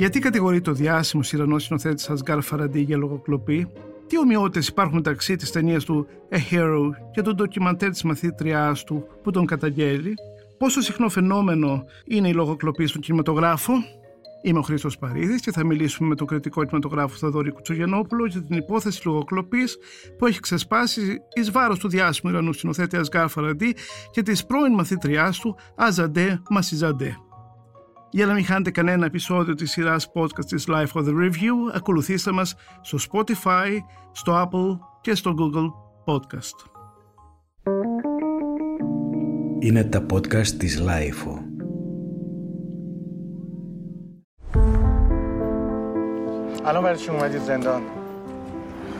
Γιατί κατηγορείται ο διάσημος Ιρανός σκηνοθέτης Ασγκάρ Φαραντί για λογοκλοπή, τι ομοιότητες υπάρχουν μεταξύ της ταινίας του A Hero και του ντοκιμαντέρ της μαθήτριάς του που τον καταγγέλλει, πόσο συχνό φαινόμενο είναι η λογοκλοπή στον κινηματογράφο; Είμαι ο Χρήστος Παρίδης και θα μιλήσουμε με τον κριτικό κινηματογράφο Θοδωρή Κουτσογενόπουλο για την υπόθεση λογοκλοπής που έχει ξεσπάσει εις βάρος του διάσημου Ιρανού σκηνοθέτη Ασγκάρ Φαραντί και της πρώην μαθήτριάς του Αζαντέ Μασιζαντέ. Για να μην χάνετε κανένα επεισόδιο της σειράς podcast της Life of the Review, ακολουθήστε μας στο Spotify, στο Apple και στο Google Podcast. Είναι τα podcast της Life. الان برای چی اومدید زندان؟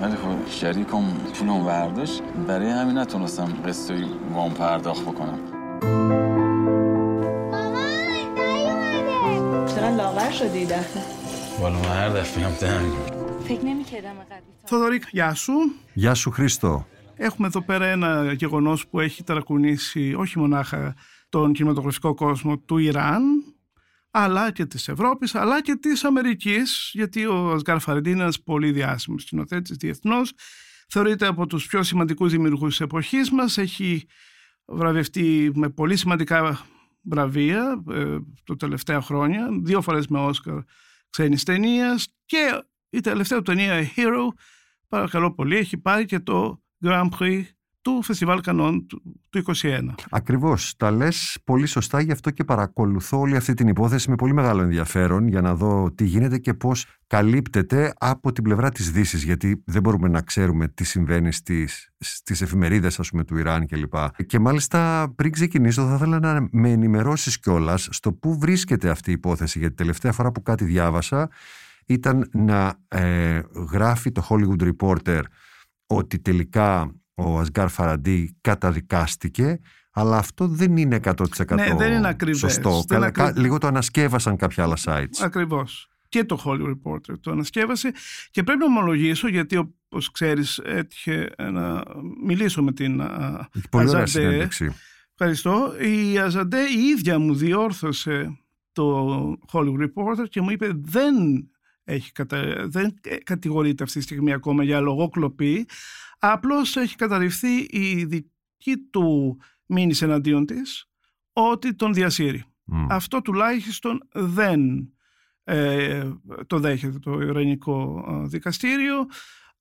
ولی خب شریکم پولم برداشت برای همین نتونستم قسطی وام پرداخت بکنم چقدر لاغر شدی دفعه والا من هر دفعه هم دهن فکر نمی‌کردم قوی Θοδωρή, γεια σου. Γεια σου Χρήστο. Έχουμε εδώ πέρα ένα γεγονός που έχει ταρακουνήσει όχι μονάχα τον κινηματογραφικό κόσμο του Ιράν, αλλά και της Ευρώπης, αλλά και της Αμερικής, γιατί ο Ασγκάρ Φαρεντίν είναι ένας πολύ διάσημος σκηνοθέτης διεθνώς, θεωρείται από τους πιο σημαντικούς δημιουργούς της εποχής μας, έχει βραβευτεί με πολύ σημαντικά βραβεία ε, το τελευταία χρόνια, δύο φορές με Όσκαρ ξένης ταινίας. Και η τελευταία του ταινία Hero, παρακαλώ πολύ, έχει πάρει και το Grand Prix του Φεστιβάλ Κανόν του, του 21. Ακριβώς, τα λες πολύ σωστά, γι' αυτό και παρακολουθώ όλη αυτή την υπόθεση με πολύ μεγάλο ενδιαφέρον για να δω τι γίνεται και πώς καλύπτεται από την πλευρά της δύσης, γιατί δεν μπορούμε να ξέρουμε τι συμβαίνει στις, στις εφημερίδες ας πούμε, του Ιράν κλπ. Και, και μάλιστα πριν ξεκινήσω θα ήθελα να με ενημερώσεις κιόλας στο πού βρίσκεται αυτή η υπόθεση, γιατί τελευταία φορά που κάτι διάβασα ήταν να ε, γράφει το Hollywood Reporter ότι τελικά ο Ασγκάρ Φαραντί καταδικάστηκε αλλά αυτό δεν είναι 100% Ναι, δεν είναι ακριβές. σωστό. Δεν Καλά, είναι ακριβ- Λίγο το ανασκεύασαν κάποια άλλα sites. Ακριβώς. Και το Hollywood Reporter το ανασκεύασε και πρέπει να ομολογήσω γιατί όπως ξέρεις έτυχε να μιλήσω με την α, Έχει πολύ ωραία Αζαντέ. συνέντευξη. Ευχαριστώ. Η Αζαντέ η ίδια μου διόρθωσε το Hollywood Reporter και μου είπε δεν, έχει κατα... δεν ε, κατηγορείται αυτή τη στιγμή ακόμα για λογοκλοπή. Απλώς έχει καταρριφθεί η δική του μήνυση εναντίον της ότι τον διασύρει. Μμ. Αυτό τουλάχιστον δεν ε, το δέχεται το Ιρανικό ε, δικαστήριο.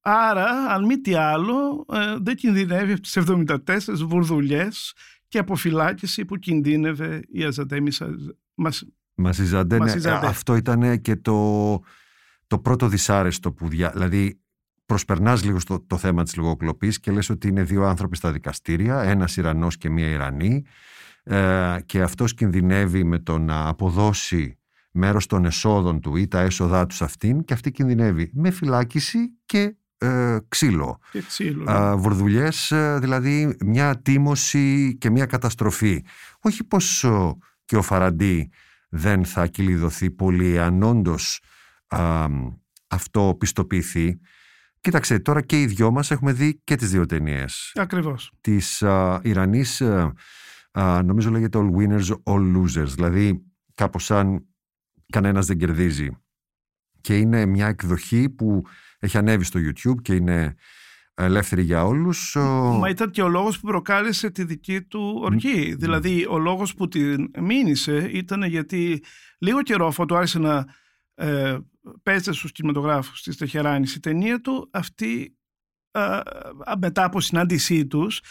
Άρα, αν μη τι άλλο, ε, δεν κινδυνεύει από τις 74 βουρδουλιές και αποφυλάκηση που κινδύνευε η Αζαντέ Μισα- μας, Μαζιζαντέ, ναι, Μαζιζαντέ. αυτό ήταν και το, το πρώτο δυσάρεστο που δια... Δηλαδή προσπερνάς λίγο στο το θέμα της λογοκλοπής και λες ότι είναι δύο άνθρωποι στα δικαστήρια, ένας Ιρανός και μία Ιρανή ε, και αυτός κινδυνεύει με το να αποδώσει μέρος των εσόδων του ή τα έσοδά τους σε αυτήν και αυτή κινδυνεύει με φυλάκιση και ε, ξύλο. και ξύλο. Α, βουρδουλιές, ε, δηλαδή μια τίμωση και μια καταστροφή. Όχι πως ο, και ο Φαραντί δεν θα κυλιδωθεί πολύ αν όντως α, αυτό πιστοποιηθεί. Κοίταξε, τώρα και οι δυο μας έχουμε δει και τις δύο ταινίες. Ακριβώς. Της α, Ιρανής, α, α, νομίζω λέγεται All Winners, All Losers, δηλαδή κάπως σαν κανένας δεν κερδίζει. Και είναι μια εκδοχή που έχει ανέβει στο YouTube και είναι ελεύθερη για όλους. Ο- Μα ήταν και ο λόγος που προκάλεσε τη δική του οργή. Δηλαδή, ο λόγος που την μήνυσε ήταν γιατί λίγο καιρό αφού του άρχισε να ε, παίζεται στους κινηματογράφους της Τεχεράνης η ταινία του, αυτή ε, ε, μετά από συνάντησή τους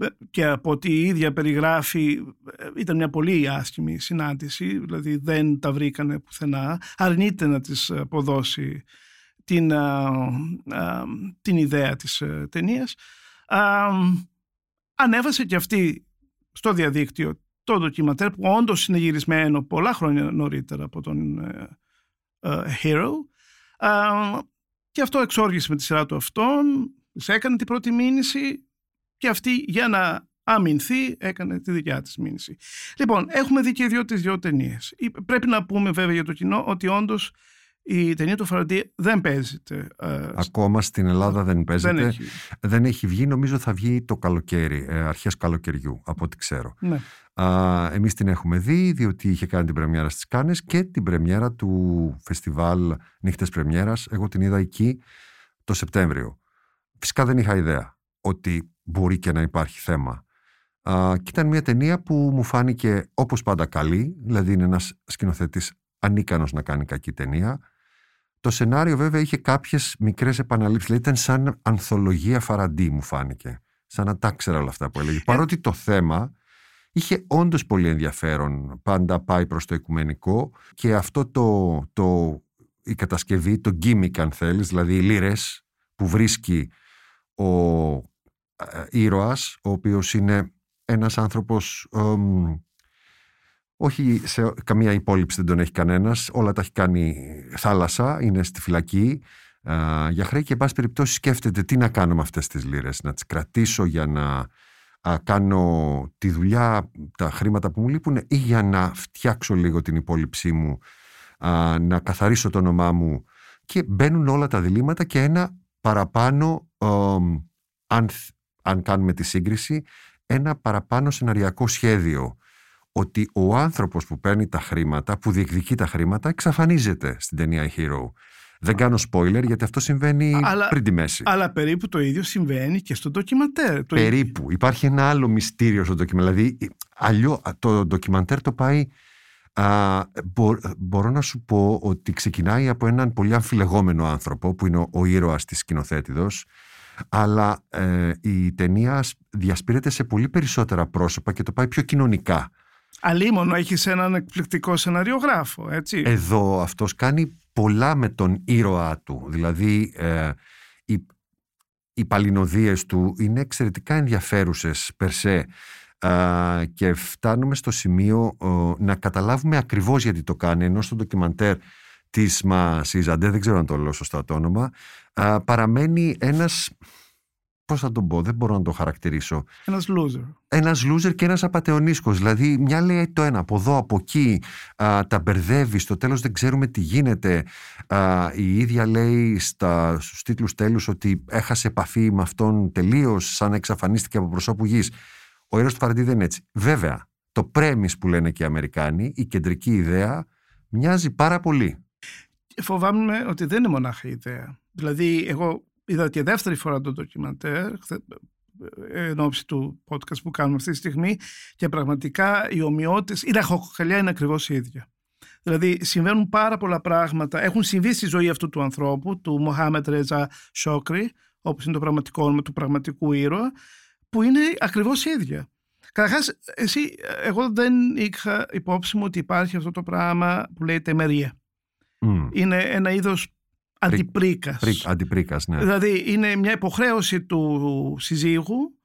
ε, και από ό,τι η ίδια περιγράφει ε, ήταν μια πολύ άσχημη συνάντηση, δηλαδή δεν τα βρήκανε πουθενά, αρνείται να της αποδώσει την, α, α, την ιδέα της ε, ταινίας. Α, ανέβασε και αυτή στο διαδίκτυο το ντοκιματέρ που όντως είναι γυρισμένο πολλά χρόνια νωρίτερα από τον ε, ε, Hero Α, και αυτό εξόργησε με τη σειρά του αυτόν της έκανε την πρώτη μήνυση και αυτή για να αμυνθεί έκανε τη δικιά της μήνυση. Λοιπόν, έχουμε δει και οι δύο τις δύο ταινίες. Πρέπει να πούμε βέβαια για το κοινό ότι όντως η ταινία του Φαραντί δεν παίζεται. ε, Ακόμα στην Ελλάδα δεν παίζεται. δεν έχει. Δεν έχει βγει, νομίζω θα βγει το καλοκαίρι, ε, αρχές καλοκαιριού, από ό,τι ξέρω. Ναι. Α, εμείς την έχουμε δει, διότι είχε κάνει την πρεμιέρα στις Κάνες και την πρεμιέρα του φεστιβάλ Νύχτες Πρεμιέρας. Εγώ την είδα εκεί το Σεπτέμβριο. Φυσικά δεν είχα ιδέα ότι μπορεί και να υπάρχει θέμα. Α, και ήταν μια ταινία που μου φάνηκε όπως πάντα καλή, δηλαδή είναι ένας σκηνοθέτης ανίκανος να κάνει κακή ταινία. Το σενάριο βέβαια είχε κάποιες μικρές επαναλήψεις, δηλαδή ήταν σαν ανθολογία φαραντί μου φάνηκε. Σαν να τα ξέρα όλα αυτά που έλεγε. Παρότι το θέμα είχε όντως πολύ ενδιαφέρον. Πάντα πάει προς το οικουμενικό και αυτό το, το, η κατασκευή, το gimmick αν θέλεις, δηλαδή οι λύρες που βρίσκει ο ε, ήρωας, ο οποίος είναι ένας άνθρωπος εμ, όχι σε καμία υπόλοιψη δεν τον έχει κανένας, όλα τα έχει κάνει θάλασσα, είναι στη φυλακή α, για χρέη και εν πάση περιπτώσει σκέφτεται τι να κάνω με αυτές τις λίρες, να τις κρατήσω για να α, κάνω τη δουλειά, τα χρήματα που μου λείπουν ή για να φτιάξω λίγο την υπόλοιψή μου, α, να καθαρίσω το όνομά μου. Και μπαίνουν όλα τα διλήμματα και ένα παραπάνω, εμ, αν, αν κάνουμε τη σύγκριση, ένα παραπάνω σεναριακό σχέδιο ότι ο άνθρωπος που παίρνει τα χρήματα, που διεκδικεί τα χρήματα, εξαφανίζεται στην ταινία η Hero. Δεν κάνω spoiler γιατί αυτό συμβαίνει Αλλά- πριν τη μέση. Αλλά περίπου το ίδιο συμβαίνει και στο ντοκιματέρ. Το ίδιο. Περίπου. Υπάρχει ένα άλλο μυστήριο στο ντοκιμαντέρ. Δηλαδή, αλλιώ, το ντοκιμαντέρ το πάει. Α, μπο- μπορώ να σου πω ότι ξεκινάει από έναν πολύ αμφιλεγόμενο άνθρωπο που είναι ο, ο ήρωας της σκηνοθέτηδος αλλά ε, η ταινία διασπείρεται σε πολύ περισσότερα πρόσωπα και το πάει πιο κοινωνικά. Αλίμονο έχεις έναν εκπληκτικό σεναριογράφο, έτσι. Εδώ αυτός κάνει πολλά με τον ήρωά του. Δηλαδή ε, οι, οι παλινοδίες του είναι εξαιρετικά ενδιαφέρουσες περσέ Α, και φτάνουμε στο σημείο ο, να καταλάβουμε ακριβώς γιατί το κάνει ενώ στο ντοκιμαντέρ της Μας Σιζαντέ, δεν ξέρω αν το λέω σωστά το όνομα α, παραμένει ένας πώς θα τον πω, δεν μπορώ να το χαρακτηρίσω Ένας loser. ένας loser και ένας απαταιωνίσκος. Δηλαδή, μια λέει το ένα, από εδώ, από εκεί, α, τα μπερδεύει, στο τέλος δεν ξέρουμε τι γίνεται. Α, η ίδια λέει στα, στους τίτλους τέλους ότι έχασε επαφή με αυτόν τελείως, σαν να εξαφανίστηκε από προσώπου γης. Ο ήρωας του Φαραντί δεν είναι έτσι. Βέβαια, το premise που λένε και οι Αμερικάνοι, η κεντρική ιδέα, μοιάζει πάρα πολύ. Φοβάμαι ότι δεν είναι μονάχα η ιδέα. Δηλαδή, εγώ είδα και δεύτερη φορά το ντοκιμαντέρ χθε- εν ώψη του podcast που κάνουμε αυτή τη στιγμή και πραγματικά οι ομοιότητες, η ραχοκοκαλιά είναι ακριβώς η ίδια. Δηλαδή συμβαίνουν πάρα πολλά πράγματα, έχουν συμβεί στη ζωή αυτού του ανθρώπου, του Μοχάμετ Ρέτζα Σόκρι, όπως είναι το πραγματικό όνομα του πραγματικού ήρωα, που είναι ακριβώς η ίδια. Καταρχάς, εσύ, εγώ δεν είχα υπόψη μου ότι υπάρχει αυτό το πράγμα που λέγεται μερία. Μμ. Είναι ένα είδος αντιπρίκας. Πρι- Αντιπρίκας, ναι. Δηλαδή είναι μια υποχρέωση του συζύγου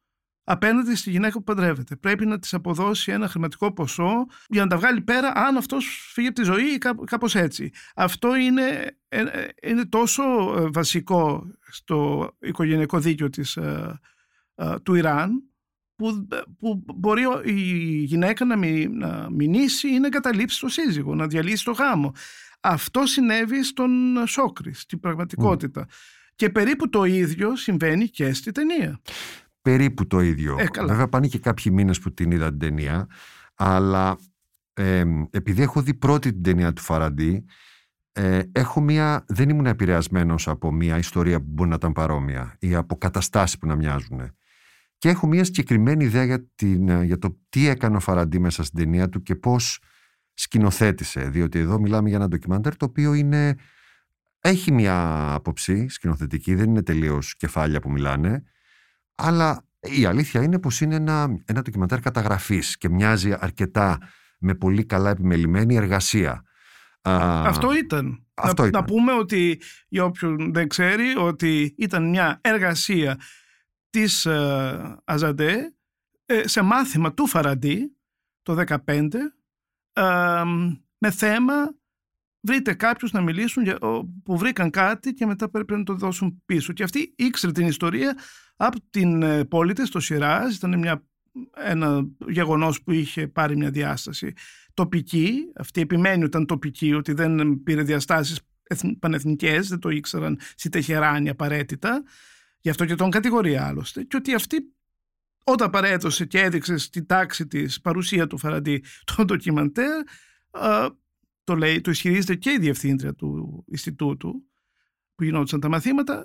απέναντι στη γυναίκα που παντρεύεται. Πρέπει να της αποδώσει ένα χρηματικό ποσό για να τα βγάλει πέρα αν αυτός φύγει από τη ζωή ή κάπω- κάπως έτσι. Αυτό είναι, ε, ε, είναι τόσο ε, βασικό στο οικογενειακό δίκαιο της, ε, ε, του Ιράν που, που μπορεί ο- η γυναίκα να, μι, να μηνύσει ή να εγκαταλείψει το σύζυγο, να διαλύσει το γάμο. Αυτό συνέβη στον Σόκρη, στην πραγματικότητα. Και περίπου το ίδιο συμβαίνει και στη ταινία. περίπου το ίδιο. Ε, καλά. Βέβαια πάνε και κάποιοι μήνες που την είδα την ταινία, αλλά ε, επειδή έχω δει πρώτη την ταινία του Φαραντί, ε, έχω μία, δεν ήμουν επηρεασμένος από μία ιστορία που μπορεί να ήταν παρόμοια ή από καταστάσεις που να μοιάζουν. Και έχω μία συγκεκριμένη ιδέα για, την, ε, για το τι έκανε ο Φαραντί μέσα στην ταινία του και πώς σκηνοθέτησε. Διότι εδώ μιλάμε για ένα ντοκιμαντέρ το οποίο είναι, έχει μία άποψη σκηνοθετική, δεν είναι τελείως κεφάλια που μιλάνε, αλλά η αλήθεια είναι πως είναι ένα, ένα ντοκιμαντέρ καταγραφής και μοιάζει αρκετά με πολύ καλά επιμελημένη εργασία. Α, Αυτό ήταν. αυτό να, ήταν. να πούμε ότι, για όποιον δεν ξέρει, ότι ήταν μια εργασία της ε, Αζαντέ ε, σε μάθημα του Φαραντί το 2015 ε, με θέμα βρείτε κάποιους να μιλήσουν για, ο, που βρήκαν κάτι και μετά πρέπει να το δώσουν πίσω. Και αυτή ήξερε την ιστορία από την ε, πόλη της, το Σιράζ, ήταν μια, ένα γεγονός που είχε πάρει μια διάσταση τοπική, αυτή επιμένει ότι ήταν τοπική, ότι δεν πήρε διαστάσεις πανεθνικές, δεν το ήξεραν στη Τεχεράνη απαραίτητα, γι' αυτό και τον κατηγορεί άλλωστε, και ότι αυτή όταν παρέδωσε και έδειξε στη τάξη της παρουσία του Φαραντί το ντοκιμαντέρ, το, λέει, το ισχυρίζεται και η διευθύντρια του Ινστιτούτου που γινόντουσαν τα μαθήματα,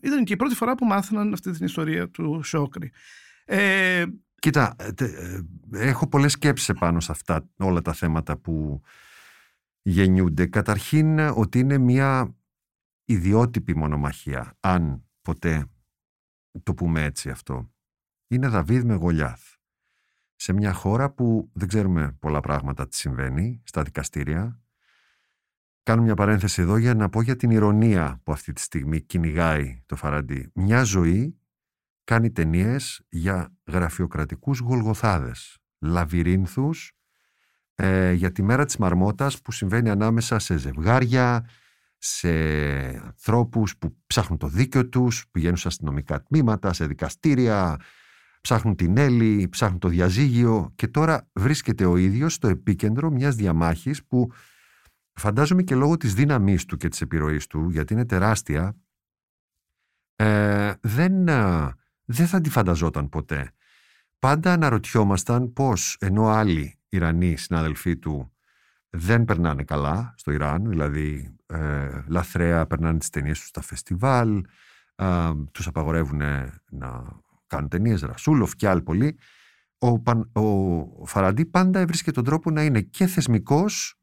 ήταν και η πρώτη φορά που μάθαιναν αυτή την ιστορία του Σόκρη. Ε, Κοίτα, ε, ε, έχω πολλές σκέψεις επάνω σε αυτά όλα τα θέματα που γεννιούνται. Καταρχήν ότι είναι μια ιδιότυπη μονομαχία, αν ποτέ το πούμε έτσι αυτό. Είναι Δαβίδ με Γολιάθ. Σε μια χώρα που δεν ξέρουμε πολλά πράγματα τι συμβαίνει στα δικαστήρια. Κάνω μια παρένθεση εδώ για να πω για την ηρωνία που αυτή τη στιγμή κυνηγάει το Φαραντί. Μια ζωή κάνει ταινίες για γραφειοκρατικούς γολγοθάδες, λαβυρίνθους, ε, για τη μέρα της μαρμότας που συμβαίνει ανάμεσα σε ζευγάρια, σε ανθρώπους που ψάχνουν το δίκαιο τους, πηγαίνουν σε αστυνομικά τμήματα, σε δικαστήρια, ψάχνουν την Έλλη, ψάχνουν το διαζύγιο και τώρα βρίσκεται ο ίδιος στο επίκεντρο μιας διαμάχης που φαντάζομαι και λόγω της δύναμής του και της επιρροής του, γιατί είναι τεράστια, ε, δεν, ε, δεν θα τη φανταζόταν ποτέ. Πάντα αναρωτιόμασταν πώς ενώ άλλοι Ιρανοί συνάδελφοί του δεν περνάνε καλά στο Ιράν, δηλαδή ε, λαθρέα περνάνε τις ταινίες τους στα φεστιβάλ, ε, τους απαγορεύουν να κάνουν ταινίες, Ρασούλοφ και άλλοι πολλοί, ο, ο Φαραντί πάντα έβρισκε τον τρόπο να είναι και θεσμικός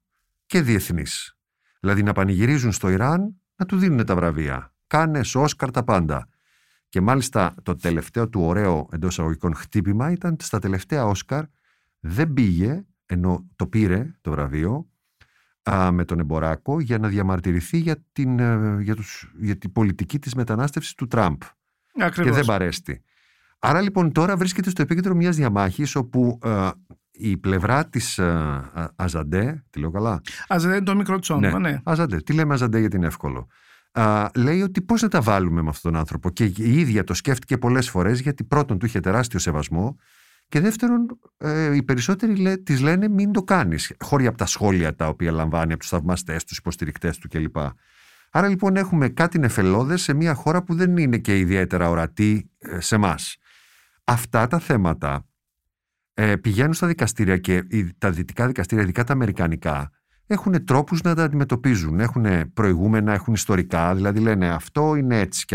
και διεθνής. Δηλαδή να πανηγυρίζουν στο Ιράν να του δίνουν τα βραβεία. Κάνες, Όσκαρ, τα πάντα. Και μάλιστα το τελευταίο του ωραίο εντός αγωγικών χτύπημα ήταν στα τελευταία Όσκαρ δεν πήγε, ενώ το πήρε το βραβείο α, με τον Εμποράκο για να διαμαρτυρηθεί για την, ε, για τους, για την πολιτική της μετανάστευσης του Τραμπ. Και δεν παρέστη. Άρα λοιπόν τώρα βρίσκεται στο επίκεντρο μιας διαμάχης όπου ε, η πλευρά της ε, Αζαντέ, τη λέω καλά; Αζαντέ είναι το μικρό της όνομα, ναι. ναι. Αζαντέ, τι λέμε Αζαντέ γιατί είναι εύκολο; Α, λέει ότι πώς να τα βάλουμε με αυτόν τον άνθρωπο; Και η ίδια το σκέφτηκε πολλές φορές γιατί πρώτον του είχε τεράστιο σεβασμό και δεύτερον, ε, οι περισσότεροι λέ, της λένε μην το κάνεις, χώρια από τα σχόλια τα οποία λαμβάνει από τους θαυμαστές, τους υποστηρικτές του κλπ. Άρα λοιπόν έχουμε κάτι νεφελώδες σε μια χώρα που δεν είναι και ιδιαίτερα ορατή ε, σε εμάς. Αυτά τα θέματα ε, πηγαίνουν στα δικαστήρια και τα δυτικά δικαστήρια, ειδικά τα αμερικανικά, έχουν τρόπους να τα αντιμετωπίζουν. Έχουν προηγούμενα, έχουν ιστορικά. Δηλαδή λένε αυτό είναι έτσι.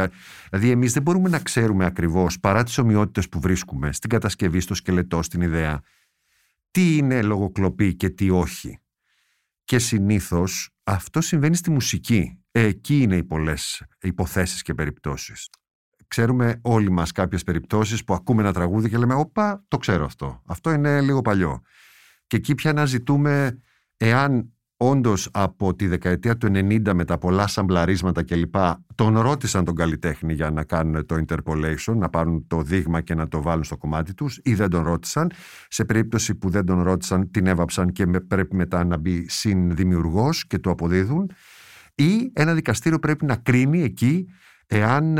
Δηλαδή, εμείς δεν μπορούμε να ξέρουμε ακριβώς, παρά τις ομοιότητες που βρίσκουμε στην κατασκευή, στο σκελετό, στην ιδέα, τι είναι λογοκλοπή και τι όχι. Και συνήθως αυτό συμβαίνει στη μουσική. Εκεί είναι οι πολλές υποθέσεις και περιπτώσεις. Ξέρουμε όλοι μας κάποιες περιπτώσεις που ακούμε ένα τραγούδι και λέμε Όπα, το ξέρω αυτό. Αυτό είναι λίγο παλιό. Και εκεί πια να ζητούμε εάν όντως από τη δεκαετία του 90 με τα πολλά σαμπλαρίσματα κλπ. τον ρώτησαν τον καλλιτέχνη για να κάνουν το interpolation, να πάρουν το δείγμα και να το βάλουν στο κομμάτι τους ή δεν τον ρώτησαν. Σε περίπτωση που δεν τον ρώτησαν την έβαψαν και πρέπει μετά να μπει συνδημιουργός και το αποδίδουν. Ή ένα δικαστήριο πρέπει να κρίνει εκεί εάν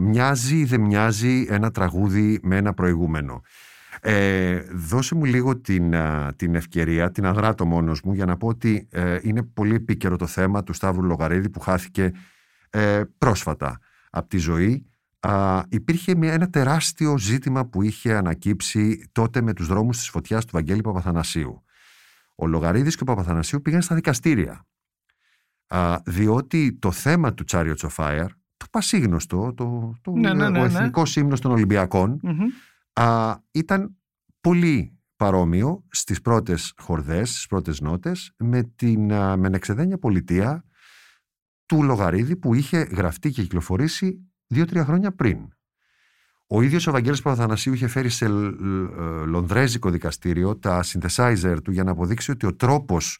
μοιάζει ή δεν μοιάζει ένα τραγούδι με ένα προηγούμενο. Ε, δώσε μου λίγο την, την ευκαιρία, την αδράτω μόνος μου για να πω ότι ε, είναι πολύ επίκαιρο το θέμα του Σταύρου Λογαρίδη που χάθηκε ε, πρόσφατα από τη ζωή. Α, υπήρχε μια, ένα τεράστιο ζήτημα που είχε ανακύψει τότε με τους δρόμους της φωτιάς του Βαγγέλη Παπαθανασίου. Ο Λογαρίδης και ο Παπαθανασίου πήγαν στα δικαστήρια. Α, διότι το θέμα του Chariot of Fire, το πασίγνωστο, το, το, ναι, ναι, ναι, ο ναι. εθνικός ύμνος των Ολυμπιακών, α, ήταν πολύ παρόμοιο στις πρώτες χορδές, στις πρώτες νότες με την μενεξεδένια πολιτεία του Λογαρίδη που είχε γραφτεί και κυκλοφορήσει δύο-τρία χρόνια πριν. Ο ίδιος ο Βαγγέλης Παπαθανασίου είχε φέρει σε λονδρέζικο δικαστήριο τα synthesizer του για να αποδείξει ότι ο τρόπος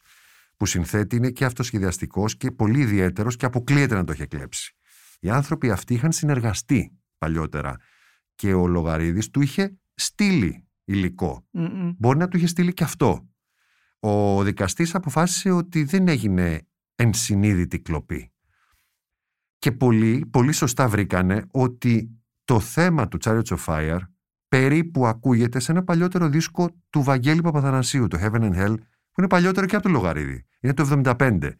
που συνθέτει είναι και αυτοσχεδιαστικός και πολύ ιδιαίτερος και αποκλείεται να το είχε κλέψει. Οι άνθρωποι αυτοί είχαν συνεργαστεί παλιότερα και ο Λογαρίδης του είχε στείλει Μπορεί να του είχε στείλει και αυτό. Ο δικαστής αποφάσισε ότι δεν έγινε ενσυνείδητη κλοπή. Και πολλοί, πολύ σωστά βρήκανε ότι το θέμα του Chariots of Fire περίπου ακούγεται σε ένα παλιότερο δίσκο του Βαγγέλη Παπαθανασίου, το Heaven and Hell, που είναι παλιότερο και από το Λογαρίδη. Είναι το 75.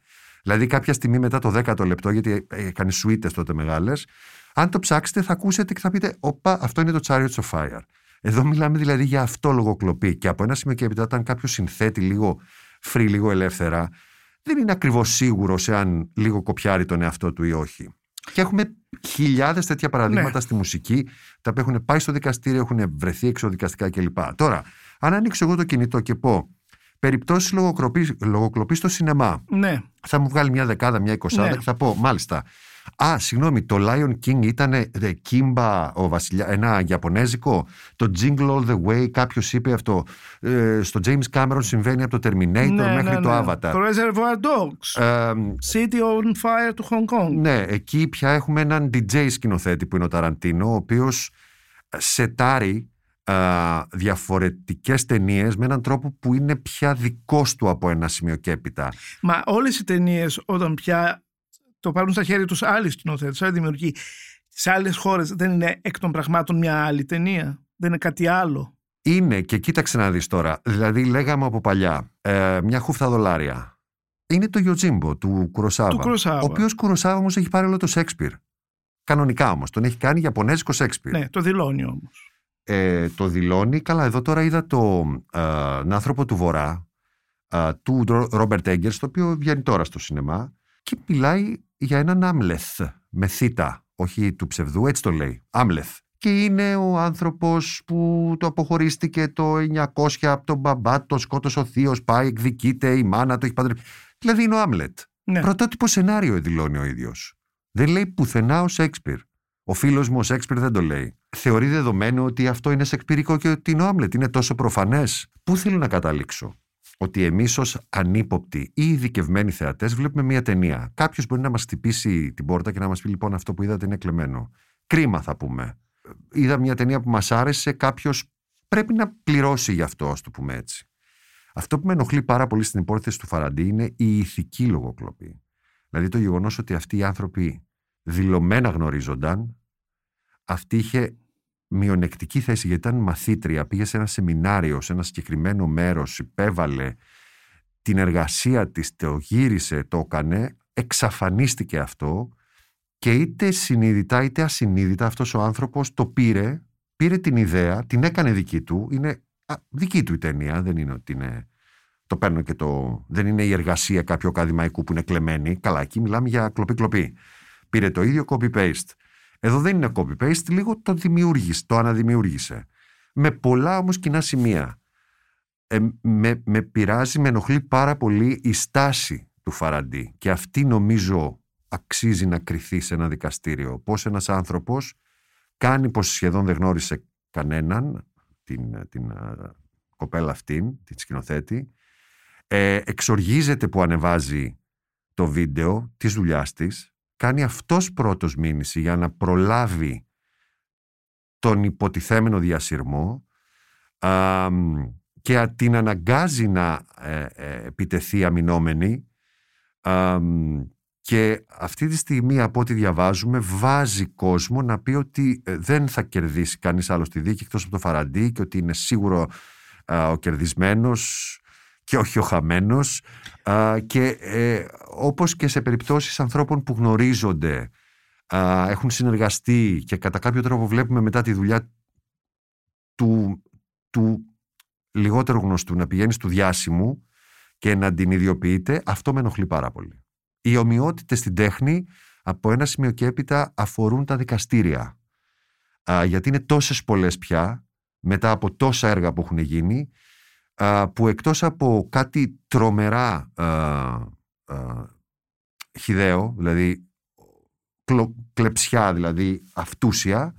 Δηλαδή, κάποια στιγμή μετά το 10ο λεπτό, γιατί έκανε σουίτες τότε μεγάλες, αν το ψάξετε, θα ακούσετε και θα πείτε: Όπα, αυτό είναι το Chariots of Fire. Εδώ μιλάμε δηλαδή για αυτό λογοκλοπή. Και από ένα σημείο και έπειτα, όταν κάποιος συνθέτει λίγο free, λίγο ελεύθερα, δεν είναι ακριβώς σίγουρος εάν λίγο κοπιάρει τον εαυτό του ή όχι. Και έχουμε χιλιάδες τέτοια παραδείγματα Ναι. στη μουσική, τα οποία έχουν πάει στο δικαστήριο, έχουν βρεθεί εξοδικαστικά κλπ. Τώρα, αν ανοίξω εγώ το κινητό και πω περιπτώσεις λογοκλοπή στο σινεμά, Ναι. θα μου βγάλει μια δεκάδα, μια εικοσάδα Ναι. και θα πω, μάλιστα. Α, συγγνώμη, το Lion King ήταν The Kimba, ο βασιλιά, ένα Ιαπωνέζικο. Το Jingle All the Way, κάποιος είπε αυτό. Ε, στο James Cameron συμβαίνει από το Terminator ναι, μέχρι ναι, το ναι. Avatar. Το Reservoir Dogs. Ε, City on Fire του Hong Kong. ναι, εκεί πια έχουμε έναν DJ σκηνοθέτη που είναι ο Ταραντίνο, ο οποίος σετάρει α, διαφορετικές ταινίες με έναν τρόπο που είναι πια δικός του από ένα σημείο και έπειτα. Μα όλες οι ταινίες όταν πια το πάρουν στα χέρια τους άλλοι σκηνοθέτε, άλλοι δημιουργοί, σε άλλες χώρες δεν είναι εκ των πραγμάτων μια άλλη ταινία. Δεν είναι κάτι άλλο. Είναι και κοίταξε να δεις τώρα, δηλαδή λέγαμε από παλιά, ε, μια χούφτα δολάρια. Είναι το Yojimbo του Κουροσάβα. Του Kurosawa. Ο οποίος Κουροσάβα όμως έχει πάρει όλο το Σέξπιρ. Κανονικά όμως, τον έχει κάνει Ιαπωνέζικο Σέξπιρ. Ναι, το δηλώνει όμως. Ε, το δηλώνει. Καλά, εδώ τώρα είδα το ε, άνθρωπο του Βορρά, ε, του Ρόμπερτ Έγκερς, το οποίο βγαίνει τώρα στο σινεμά και μιλάει για έναν Άμλεθ με θήτα, όχι του ψευδού, έτσι το λέει. Άμλεθ. Και είναι ο άνθρωπος που το αποχωρίστηκε το 900 από τον μπαμπά, το σκότωσε ο θείος, πάει, εκδικείται, η μάνα το έχει παντρευτεί. Δηλαδή είναι ο Άμλετ. Ναι. Πρωτότυπο σενάριο δηλώνει ο ίδιος. Δεν λέει πουθενά ο Σέξπιρ. Ο φίλος μου ο Σέξπιρ δεν το λέει. Θεωρεί δεδομένο ότι αυτό είναι σεξπυρικό και ότι είναι ο Άμλετ. Είναι τόσο προφανές. Πού θέλω να καταλήξω; Ότι εμείς ως ανύποπτοι ή ειδικευμένοι θεατές βλέπουμε μια ταινία. Κάποιος μπορεί να μας χτυπήσει την πόρτα και να μας πει: Λοιπόν, αυτό που είδατε είναι κλεμμένο. Κρίμα, θα πούμε. Είδα μια ταινία που μας άρεσε, κάποιος πρέπει να πληρώσει γι' αυτό, ας το πούμε έτσι. Αυτό που με ενοχλεί πάρα πολύ στην υπόθεση του Φαραντί είναι η ηθική λογοκλοπή. Δηλαδή το γεγονός ότι αυτοί οι άνθρωποι δηλωμένα γνωρίζονταν, αυτή είχε μειονεκτική θέση γιατί ήταν μαθήτρια, πήγε σε ένα σεμινάριο, σε ένα συγκεκριμένο μέρος, υπέβαλε την εργασία της, το γύρισε, το έκανε, εξαφανίστηκε αυτό και είτε συνείδητα είτε ασυνείδητα αυτός ο άνθρωπος το πήρε, πήρε την ιδέα, την έκανε δική του, είναι α, δική του η ταινία, δεν είναι ότι είναι το παίρνω και το. Δεν είναι η εργασία κάποιου ακαδημαϊκού που είναι κλεμμένη. Καλά, εκεί μιλάμε για κλοπή-κλοπή. Πήρε το ίδιο copy-paste. Εδώ δεν είναι copy-paste, λίγο το δημιούργησε, το αναδημιούργησε. Με πολλά όμως κοινά σημεία. Ε, με, με πειράζει, με ενοχλεί πάρα πολύ η στάση του Φαραντί. Και αυτή νομίζω αξίζει να κριθεί σε ένα δικαστήριο. Πώς ένας άνθρωπος κάνει πως σχεδόν δεν γνώρισε κανέναν, την, την α, κοπέλα αυτήν, την σκηνοθέτη, ε, εξοργίζεται που ανεβάζει το βίντεο της δουλειάς της, κάνει αυτός πρώτος μήνυση για να προλάβει τον υποτιθέμενο διασυρμό α, και την αναγκάζει να ε, ε, επιτεθεί αμυνόμενη α, και αυτή τη στιγμή από ό,τι διαβάζουμε βάζει κόσμο να πει ότι ε, δεν θα κερδίσει κανείς άλλος στη δίκη εκτός από το Φαραντί και ότι είναι σίγουρο α, ο κερδισμένος και όχι ο χαμένος α, και ε, όπως και σε περιπτώσεις ανθρώπων που γνωρίζονται α, έχουν συνεργαστεί και κατά κάποιο τρόπο βλέπουμε μετά τη δουλειά του, του λιγότερο γνωστού να πηγαίνεις του διάσημου και να την ιδιοποιείται αυτό με ενοχλεί πάρα πολύ. Οι ομοιότητες στην τέχνη από ένα σημείο και έπειτα αφορούν τα δικαστήρια α, γιατί είναι τόσες πολλές πια μετά από τόσα έργα που έχουν γίνει α, που εκτός από κάτι τρομερά α, α, χιδαίο, δηλαδή κλο, κλεψιά, δηλαδή αυτούσια,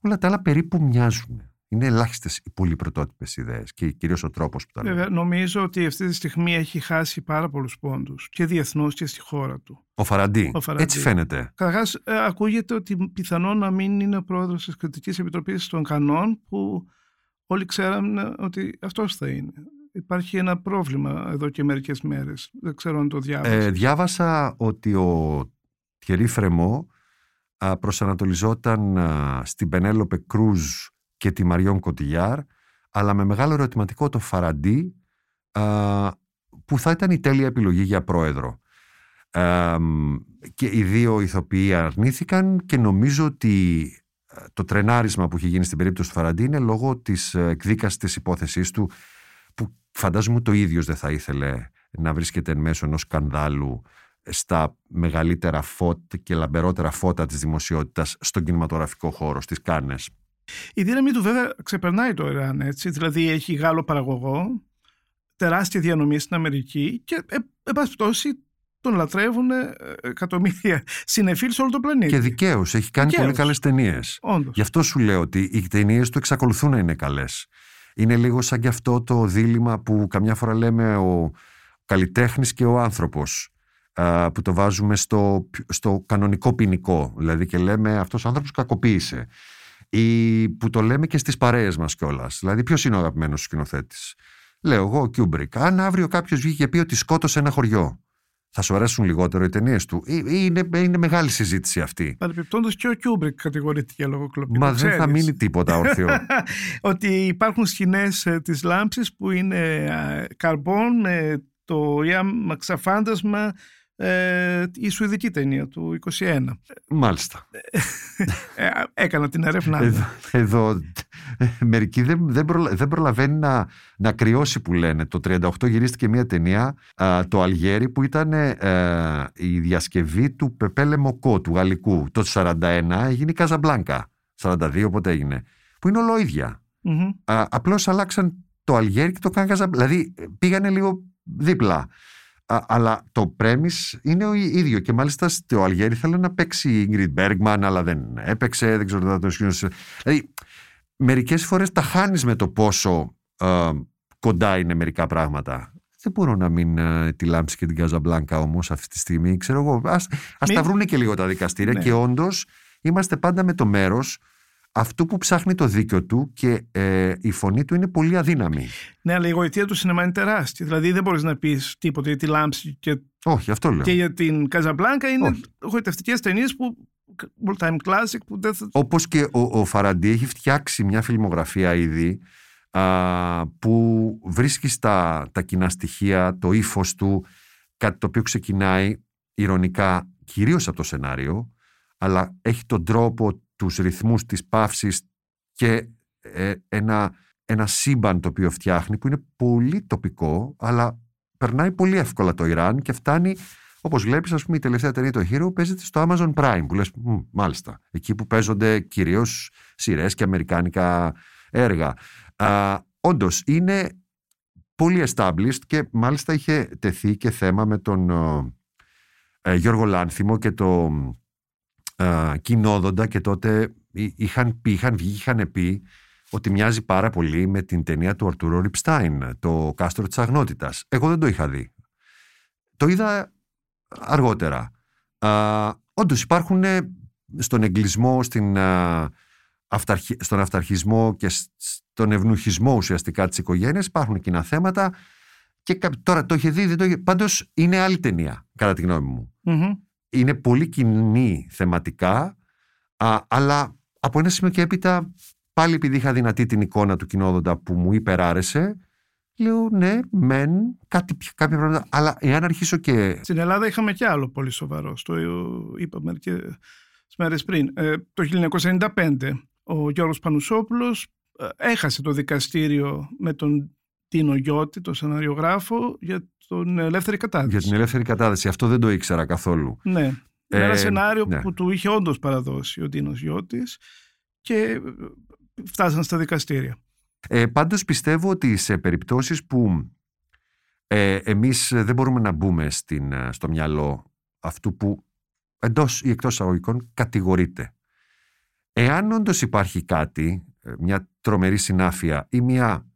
όλα τα άλλα περίπου μοιάζουν. Είναι ελάχιστες οι πολύ πρωτότυπες ιδέες και κυρίως ο τρόπος που τα λέει. Βέβαια, νομίζω ότι αυτή τη στιγμή έχει χάσει πάρα πολλούς πόντους και διεθνώς και στη χώρα του. Ο Φαραντί. Ο Φαραντί. Έτσι φαίνεται. Καταρχάς, ακούγεται ότι πιθανόν να μην είναι πρόεδρος της Κριτικής Επιτροπής των Κανών, που όλοι ξέραμε ότι αυτός θα είναι. Υπάρχει ένα πρόβλημα εδώ και μερικές μέρες. Δεν ξέρω αν το διάβασα. Ε, διάβασα ότι ο Τιερή Φρεμό α, προσανατολιζόταν α, στην Πενέλοπε Κρούζ και τη Μαριόν Κωτιλιάρ, αλλά με μεγάλο ερωτηματικό το Φαραντί, α, που θα ήταν η τέλεια επιλογή για πρόεδρο. Ε, και οι δύο ηθοποιοί αρνήθηκαν και νομίζω ότι ε, το τρενάρισμα που έχει γίνει στην περίπτωση του Φαραντί είναι λόγω της ε, εκδίκασης της υπόθεσής του που φαντάζομαι το ίδιος δεν θα ήθελε να βρίσκεται εν μέσω ενός σκανδάλου στα μεγαλύτερα φώτα και λαμπερότερα φώτα της δημοσιότητας στον κινηματογραφικό χώρο, στις Κάνες. Η δύναμη του βέβαια ξεπερνάει το Ιράν, έτσι. Δηλαδή έχει Γάλλο παραγωγό, τεράστια διανομή στην Αμερική και, ε, εν πάση πτώση, τον λατρεύουν ε, εκατομμύρια συνεφίλς σε όλο το πλανήτη. Και δικαίως. Έχει κάνει Δικαίως. πολύ καλές ταινίες. Όντως. Γι' αυτό σου λέω ότι οι ταινίες του εξακολουθούν να είναι καλές. Είναι λίγο σαν και αυτό το δίλημμα που καμιά φορά λέμε ο καλλιτέχνης και ο άνθρωπος α, που το βάζουμε στο, στο κανονικό ποινικό. Δηλαδή και λέμε αυτός ο άνθρωπος κακοποίησε. Ή που το λέμε και στις παρέες μας κιόλας. Δηλαδή ποιος είναι ο αγαπημένος σου σκηνοθέτης; Λέω εγώ ο Κιούμπρικ. Αν αύριο κάποιος βγήκε και πει ότι σκότωσε ένα χωριό. Θα σου αρέσουν λιγότερο οι ταινίες του; Ή, ή είναι, είναι μεγάλη συζήτηση αυτή; Παρεπιπτόντω και ο Κιούμπρικ κατηγορείται για λογοκλοπή. Μα το δεν θα ξέρεις. μείνει τίποτα ορθιό. ότι υπάρχουν σκηνές ε, της λάμψης που είναι ε, καρμπόν με το Ιάμ ξαφάντασμα ε, η σουηδική ταινία του 21. Μάλιστα. Ε, έκανα την έρευνά μου. Εδώ, εδώ ε, μερικοί δεν, δεν, προλα- δεν προλαβαίνει να, να κρυώσει που λένε. Το 38 γυρίστηκε μια ταινία, α, το Αλγέρι, που ήταν ε, η διασκευή του Πεπέλε Μοκό, του γαλλικού. Το 41 έγινε η Καζαμπλάνκα. 42 πότε έγινε. Που είναι ολοίδια. Μμμ. Α, απλώς αλλάξαν το Αλγέρι και το κάναν Καζαμπλάνκα. Δηλαδή ε, πήγανε λίγο δίπλα. Α, αλλά το premise είναι ο ί- ίδιο και μάλιστα στο Αλγέρι ήθελε να παίξει η Ingrid Bergman αλλά δεν έπαιξε, δεν ξέρω αν το σκήνωσε. Δηλαδή μερικές φορές τα χάνεις με το πόσο ε, κοντά είναι μερικά πράγματα. Δεν μπορώ να μην ε, τη λάμψη και την Καζαμπλάνκα όμως αυτή τη στιγμή. Ξέρω εγώ, ας, ας Μην- τα βρούνε και λίγο τα δικαστήρια Ναι. και όντως είμαστε πάντα με το μέρος αυτού που ψάχνει το δίκιο του και ε, η φωνή του είναι πολύ αδύναμη. Ναι, αλλά η γοητεία του σινεμά είναι τεράστια. Δηλαδή δεν μπορείς να πεις τίποτα για τη λάμψη και, Όχι, αυτό λέω. και για την Καζαμπλάνκα. Είναι Όχι. γοητευτικές ταινίες που. all time classic που δεν θα. Όπως και ο, ο Φαραντί έχει φτιάξει μια φιλμογραφία ήδη α, που βρίσκει στα τα κοινά στοιχεία, το ύφος του, κάτι το οποίο ξεκινάει ηρωνικά κυρίως από το σενάριο, αλλά έχει τον τρόπο, τους ρυθμούς της παύσης και ε, ένα, ένα σύμπαν το οποίο φτιάχνει που είναι πολύ τοπικό, αλλά περνάει πολύ εύκολα το Ιράν και φτάνει Όπως βλέπεις, ας πούμε, η τελευταία ταινία το Hero παίζεται στο Amazon Prime, που λες, μάλιστα. Εκεί που παίζονται κυρίως σειρές και αμερικάνικα έργα. Όντως, είναι πολύ established και μάλιστα είχε τεθεί και θέμα με τον ε, Γιώργο Λάνθιμο και το ε, κοινόδοντα και τότε εί- είχαν, πει, είχαν βγει, είχαν πει ότι μοιάζει πάρα πολύ με την ταινία του Αρτουρό Ριπστάιν, το κάστρο της αγνότητας. Εγώ δεν το είχα δει. Το είδα αργότερα. Α, όντως υπάρχουν ε, στον εγκλισμό, στην, α, αυταρχι- στον αυταρχισμό και σ- στον ευνουχισμό ουσιαστικά της οικογένειας υπάρχουν κοινά θέματα και κα- τώρα το είχε δει, δεν το είχε. Πάντως είναι άλλη ταινία, κατά τη γνώμη μου. Μμμ. Είναι πολύ κοινή θεματικά, α, αλλά από ένα σημείο και έπειτα, πάλι επειδή είχα δυνατή την εικόνα του κοινόδοντα που μου υπεράρεσε, λέω ναι, μεν, κάτι, κάποια πράγματα, αλλά εάν αρχίσω και Στην Ελλάδα είχαμε κι άλλο πολύ σοβαρό. Το είπα μερικέ μέρες πριν. Ε, το 1995 ο Γιώργος Πανουσόπουλος ε, έχασε το δικαστήριο με τον Τίνο Γιώτη, τον σεναριογράφο, για τον ελεύθερη κατάδυση. Για την ελεύθερη κατάδυση. Αυτό δεν το ήξερα καθόλου. Ναι. Ε, ένα σενάριο ναι. που του είχε όντως παραδώσει ο Τίνος Γιώτης και ε, φτάσαν στα δικαστήρια. Ε, πάντως πιστεύω ότι σε περιπτώσεις που ε, εμείς δεν μπορούμε να μπούμε στην, ε, στο μυαλό αυτού που εντός ή εκτός αγωγικών κατηγορείται. Εάν όντως υπάρχει κάτι, ε, μια τρομερή συνάφεια ή μια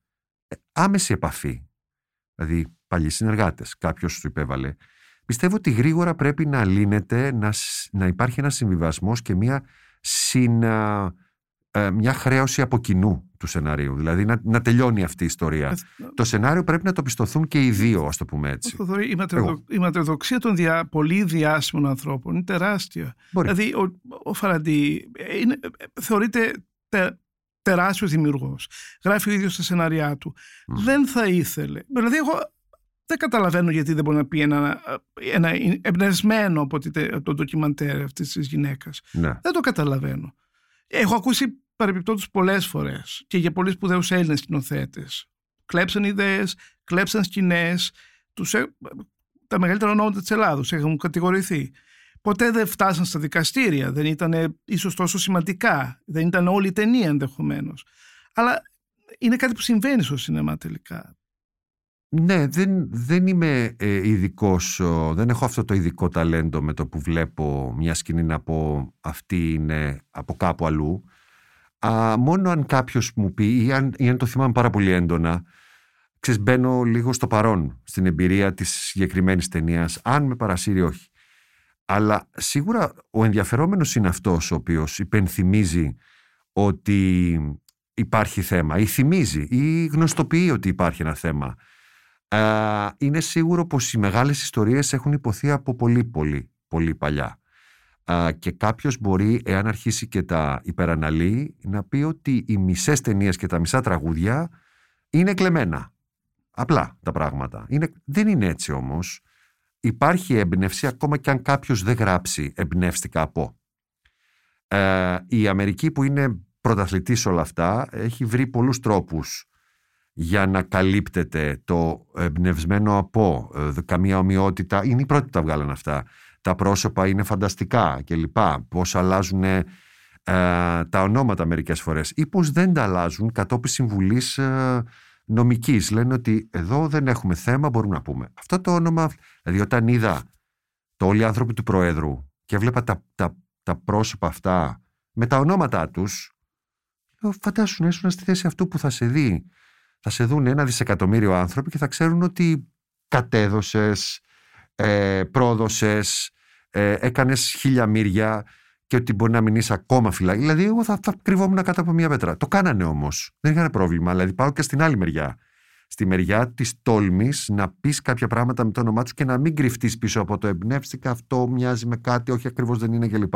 ε, άμεση επαφή, δηλαδή παλιοί συνεργάτες, κάποιος του υπέβαλε, πιστεύω ότι γρήγορα πρέπει να λύνεται, να, σ- να υπάρχει ένας συμβιβασμός και μια συνα, ε, μια χρέωση από κοινού του σενάριου. Δηλαδή να, να τελειώνει αυτή η ιστορία. το σενάριο πρέπει να το πιστοθούν και οι δύο, ας το πούμε έτσι. Θοδωρή, η, ματαιοδο- Εγώ. η ματαιοδοξία των δια, πολύ διάσημων ανθρώπων είναι τεράστια. Μπορεί. Δηλαδή, ο, ο Φαραντί είναι, θεωρείται τε, τεράστιος δημιουργός. Γράφει ο ίδιος τα σενάριά του. Δεν θα ήθελε. Δηλαδή, εγώ δεν καταλαβαίνω γιατί δεν μπορεί να πει ένα, ένα εμπνευσμένο από το ντοκιμαντέρ αυτής της γυναίκας. Ναι. Δεν το καταλαβαίνω. Έχω ακούσει παρεμπιπτόντως πολλές φορές και για πολλοί σπουδαίους Έλληνες σκηνοθέτες. Κλέψαν ιδέες, κλέψαν σκηνές, τα μεγαλύτερα ονόματα της Ελλάδος έχουν κατηγορηθεί. Ποτέ δεν φτάσαν στα δικαστήρια, δεν ήταν ίσως τόσο σημαντικά, δεν ήταν όλη η ταινία ενδεχομένως. Αλλά είναι κάτι που συμβαίνει στο σινεμά τελικά. Ναι, δεν, δεν είμαι ε, ειδικός, δεν έχω αυτό το ειδικό ταλέντο με το που βλέπω μια σκηνή να πω αυτή είναι από κάπου αλλού. Α, μόνο αν κάποιος μου πει ή αν, ή αν το θυμάμαι πάρα πολύ έντονα, ξέρεις, μπαίνω λίγο στο παρόν στην εμπειρία της συγκεκριμένης ταινίας, αν με παρασύρει όχι. Αλλά σίγουρα ο ενδιαφερόμενος είναι αυτός ο οποίος υπενθυμίζει ότι υπάρχει θέμα ή θυμίζει ή γνωστοποιεί ότι υπάρχει ένα θέμα. Είναι σίγουρο πως οι μεγάλες ιστορίες έχουν υποθεί από πολύ πολύ πολύ παλιά. και κάποιος μπορεί, εάν αρχίσει και τα υπεραναλύει, να πει ότι οι μισές ταινίες και τα μισά τραγούδια είναι κλεμμένα. Απλά τα πράγματα. Είναι, δεν είναι έτσι όμως. Υπάρχει έμπνευση ακόμα και αν κάποιος δεν γράψει εμπνεύστηκα από. Ε, η Αμερική που είναι πρωταθλητής όλα αυτά έχει βρει πολλούς τρόπους για να καλύπτεται το εμπνευσμένο από ε, καμία ομοιότητα. Είναι οι πρώτοι που τα βγάλαν αυτά. Τα πρόσωπα είναι φανταστικά κλπ. Πώς αλλάζουν ε, τα ονόματα μερικές φορές ή πώς δεν τα αλλάζουν κατόπιν συμβουλής ε, νομικής. Λένε ότι εδώ δεν έχουμε θέμα, μπορούμε να πούμε. Αυτό το όνομα, δηλαδή όταν είδα το όλοι οι άνθρωποι του Προέδρου και έβλεπα τα, τα, τα πρόσωπα αυτά με τα ονόματά τους, φαντάσου να ήσουν στη θέση αυτού που θα σε δει. Θα σε δουν ένα δισεκατομμύριο άνθρωποι και θα ξέρουν ότι κατέδωσες, ε, πρόδωσες, ε, έκανες χίλια μύρια και ότι μπορεί να μην είσαι ακόμα φυλάκι. Δηλαδή, εγώ θα, θα κρυβόμουν κάτω από μια πέτρα. Το κάνανε όμως. Δεν είχαν πρόβλημα. Δηλαδή, πάω και στην άλλη μεριά. Στη μεριά της τόλμης να πεις κάποια πράγματα με το όνομά τους και να μην κρυφτείς πίσω από το εμπνεύστηκα. Αυτό μοιάζει με κάτι, όχι ακριβώς δεν είναι κλπ.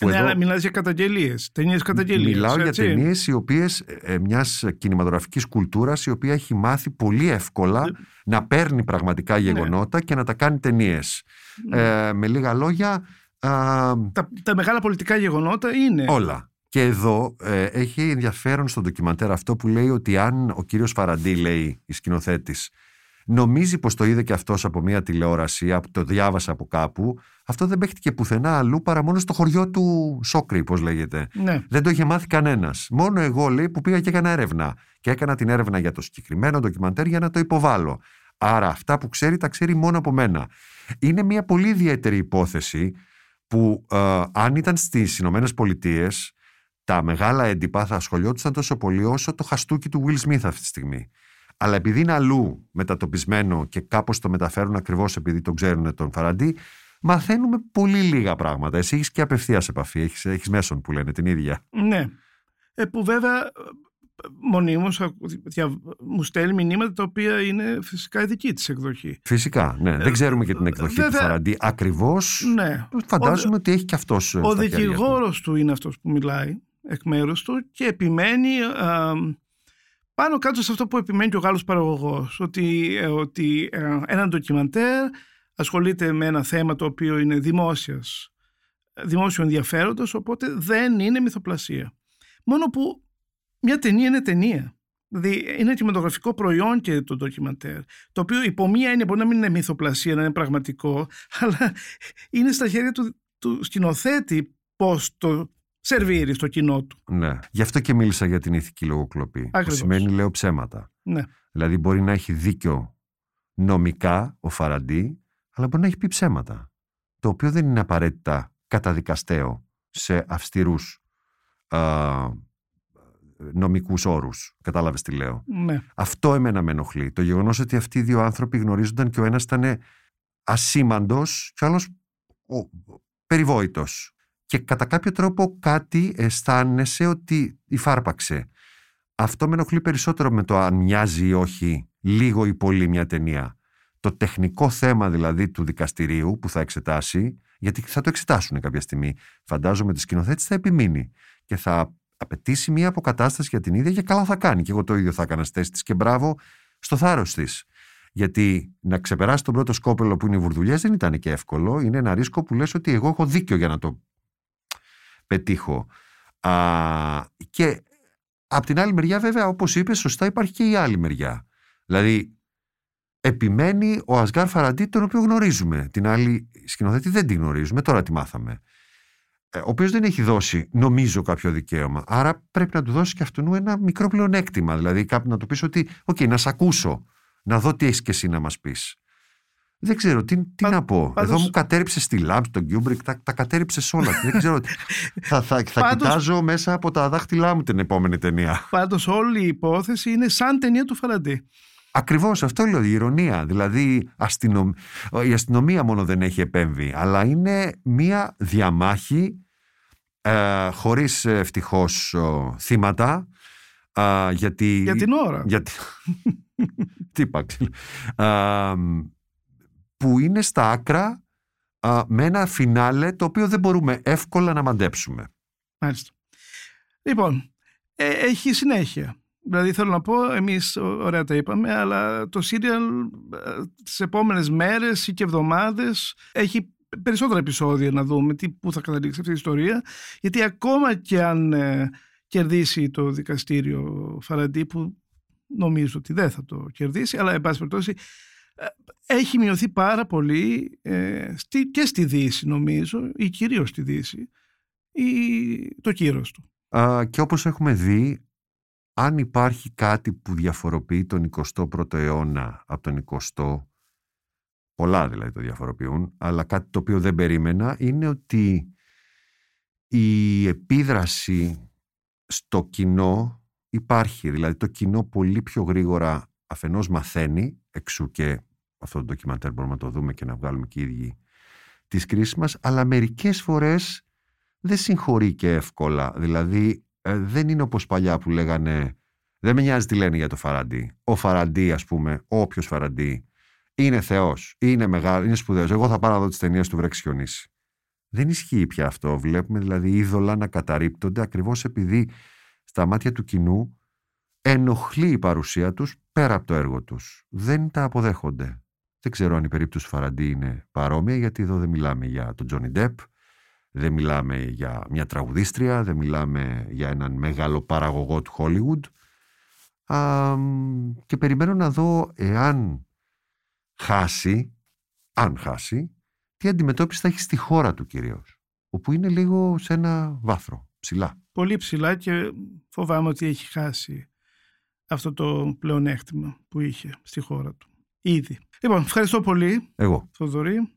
Ναι, αλλά μιλάς για καταγγελίες. Ταινίες καταγγελίες. Μιλάω έτσι. για ταινίες οι οποίες ε, μιας κινηματογραφικής κουλτούρας η οποία έχει μάθει πολύ εύκολα ναι. να παίρνει πραγματικά γεγονότα ναι. και να τα κάνει ταινίες. Ναι. Ε, με λίγα λόγια, τα, τα μεγάλα πολιτικά γεγονότα είναι. Όλα. Και εδώ ε, έχει ενδιαφέρον στο ντοκιμαντέρ αυτό που λέει ότι αν ο κύριος Φαραντή, λέει η σκηνοθέτης, νομίζει πως το είδε και αυτός από μια τηλεόραση, το διάβασε από κάπου, αυτό δεν παίχτηκε πουθενά αλλού παρά μόνο στο χωριό του Σόκρη, πώς λέγεται. Ναι. Δεν το είχε μάθει κανένας. Μόνο εγώ, λέει, που πήγα και έκανα έρευνα. Και έκανα την έρευνα για το συγκεκριμένο ντοκιμαντέρ για να το υποβάλω. Άρα αυτά που ξέρει τα ξέρει μόνο από μένα. Είναι μια πολύ ιδιαίτερη υπόθεση που ε, αν ήταν στις Ηνωμένες Πολιτείες, τα μεγάλα έντυπα θα ασχολιόντουσαν τόσο πολύ όσο το χαστούκι του Will Smith αυτή τη στιγμή. Αλλά επειδή είναι αλλού μετατοπισμένο και κάπως το μεταφέρουν ακριβώς επειδή τον ξέρουν τον Φαραντί, μαθαίνουμε πολύ λίγα πράγματα. Εσύ έχεις και απευθείας επαφή, έχεις, έχεις μέσον που λένε την ίδια. Ναι. Ε, που βέβαια μονίμως μου στέλνει μηνύματα τα οποία είναι φυσικά η δική της εκδοχή. Φυσικά, ναι. Δεν ξέρουμε και την εκδοχή του Φαραντί ακριβώς. Ναι. Φαντάζομαι ότι έχει και αυτός Ο δικηγόρος του είναι αυτός που μιλάει εκ μέρους του και επιμένει πάνω κάτω σε αυτό που επιμένει και ο Γάλλος παραγωγός ότι, ε, ότι ε, ένα ντοκιμαντέρ ασχολείται με ένα θέμα το οποίο είναι δημόσιας, δημόσιο ενδιαφέροντος οπότε δεν είναι μυθοπλασία. Μόνο που μια ταινία είναι ταινία. Δηλαδή είναι κινηματογραφικό προϊόν και το ντοκιμαντέρ. Το οποίο υπό μία έννοια μπορεί να μην είναι μυθοπλασία, να είναι πραγματικό, αλλά είναι στα χέρια του, του σκηνοθέτη πώς το σερβίρει στο κοινό του. Ναι. Γι' αυτό και μίλησα για την ηθική λογοκλοπή. Που σημαίνει λέω ψέματα. Ναι. Δηλαδή μπορεί να έχει δίκιο νομικά ο Φαραντί, αλλά μπορεί να έχει πει ψέματα. Το οποίο δεν είναι απαραίτητα καταδικαστέο σε αυστηρούς νομικούς όρους. Κατάλαβες τι λέω. Ναι. Αυτό εμένα με ενοχλεί. Το γεγονός ότι αυτοί οι δύο άνθρωποι γνωρίζονταν και ο ένας ήταν ασήμαντος και ο άλλος περιβόητος. Και κατά κάποιο τρόπο κάτι αισθάνεσαι ότι υφάρπαξε. Αυτό με ενοχλεί περισσότερο με το αν μοιάζει ή όχι λίγο ή πολύ μια ταινία. Το τεχνικό θέμα δηλαδή του δικαστηρίου που θα εξετάσει, γιατί θα το εξετάσουν κάποια στιγμή. Φαντάζομαι ότι σκηνοθέτης θα επιμείνει και θα απαιτήσει μια αποκατάσταση για την ίδια και καλά θα κάνει. Και εγώ το ίδιο θα έκανα στη θέση της και μπράβο στο θάρρος της. Γιατί να ξεπεράσει τον πρώτο σκόπελο που είναι οι βουρδουλιές δεν ήταν και εύκολο. Είναι ένα ρίσκο που λες ότι εγώ έχω δίκιο για να το πετύχω. Α, και απ' την άλλη μεριά βέβαια όπως είπες σωστά υπάρχει και η άλλη μεριά. Δηλαδή επιμένει ο Ασγκάρ Φαραντί τον οποίο γνωρίζουμε. Την άλλη σκηνοθέτη δεν την γνωρίζουμε, τώρα τη μάθαμε. Ε, ο οποίος δεν έχει δώσει, νομίζω, κάποιο δικαίωμα. Άρα πρέπει να του δώσει και αυτού ένα μικρό πλεονέκτημα. Δηλαδή, κάπου να του πεις ότι, OK, να σε ακούσω, να δω τι έχεις και εσύ να μας πεις. Δεν ξέρω τι, τι να πω. Πάντως... Εδώ μου κατέρριψε τη Λάμψη, τον Κιούμπρικ, τα, τα κατέρριψε όλα. δεν ξέρω. θα θα, θα πάντως... κοιτάζω μέσα από τα δάχτυλά μου την επόμενη ταινία. Πάντως, όλη η υπόθεση είναι σαν ταινία του Φαραντί. Ακριβώς αυτό λέω, η ειρωνεία. Δηλαδή, αστυνομ... η αστυνομία μόνο δεν έχει επέμβει, αλλά είναι μία διαμάχη ε, χωρίς ευτυχώς θύματα ε, γιατί... Για την ώρα. Γιατί... Τι είπα, ε, που είναι στα άκρα ε, με ένα φινάλε το οποίο δεν μπορούμε εύκολα να μαντέψουμε. Μάλιστα. Λοιπόν, ε, έχει συνέχεια. Δηλαδή θέλω να πω, εμείς ωραία τα είπαμε, αλλά το σύριαλ τις επόμενες μέρες ή και εβδομάδες έχει περισσότερα επεισόδια να δούμε τι, πού θα καταλήξει αυτή η ιστορία γιατί ακόμα και αν ε, κερδίσει το δικαστήριο Φαραντί που νομίζω ότι δεν θα το κερδίσει αλλά εν πάση περιπτώσει ε, έχει μειωθεί πάρα πολύ ε, στη, και στη Δύση νομίζω ή κυρίως στη Δύση η, το κύρος του. Α, και όπως έχουμε δει αν υπάρχει κάτι που διαφοροποιεί τον 21ο αιώνα από τον 20ο πολλά δηλαδή το διαφοροποιούν, αλλά κάτι το οποίο δεν περίμενα είναι ότι η επίδραση στο κοινό υπάρχει. Δηλαδή το κοινό πολύ πιο γρήγορα αφενός μαθαίνει, εξού και αυτό το ντοκιμαντέρ μπορούμε να το δούμε και να βγάλουμε και οι ίδιοι τις κρίσεις μας, αλλά μερικές φορές δεν συγχωρεί και εύκολα. Δηλαδή ε, δεν είναι όπως παλιά που λέγανε δεν με νοιάζει τι λένε για το Φαραντί. Ο Φαραντί ας πούμε, όποιος Φαραντί είναι Θεός, είναι μεγάλο, είναι σπουδαίος. Εγώ θα πάρω εδώ τις ταινίες του Βρεξιονίση. Δεν ισχύει πια αυτό. Βλέπουμε δηλαδή είδωλα να καταρρύπτονται ακριβώς επειδή στα μάτια του κοινού ενοχλεί η παρουσία τους πέρα από το έργο τους. Δεν τα αποδέχονται. Δεν ξέρω αν η περίπτωση Φαραντί είναι παρόμοια, γιατί εδώ δεν μιλάμε για τον Τζόνι Ντεπ, δεν μιλάμε για μια τραγουδίστρια, δεν μιλάμε για έναν μεγάλο παραγωγό του Χόλιγουντ. και περιμένω να δω εάν χάσει, αν χάσει, τι αντιμετώπιση θα έχει στη χώρα του κυρίως, όπου είναι λίγο σε ένα βάθρο, ψηλά. Πολύ ψηλά και φοβάμαι ότι έχει χάσει αυτό το πλεονέκτημα που είχε στη χώρα του. Ήδη. Λοιπόν, ευχαριστώ πολύ. Εγώ. Θοδωρή.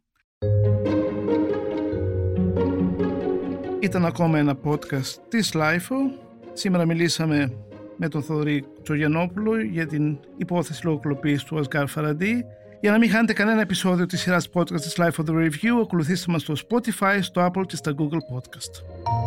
Ήταν ακόμα ένα podcast της LIFO. Σήμερα μιλήσαμε με τον Θοδωρή Τσογιανόπουλο για την υπόθεση λογοκλοπής του Ασγκάρ Φαραντή για να μην χάνετε κανένα επεισόδιο της σειράς podcast της Life of the Review, ακολουθήστε μας στο Spotify, στο Apple και στα Google Podcast.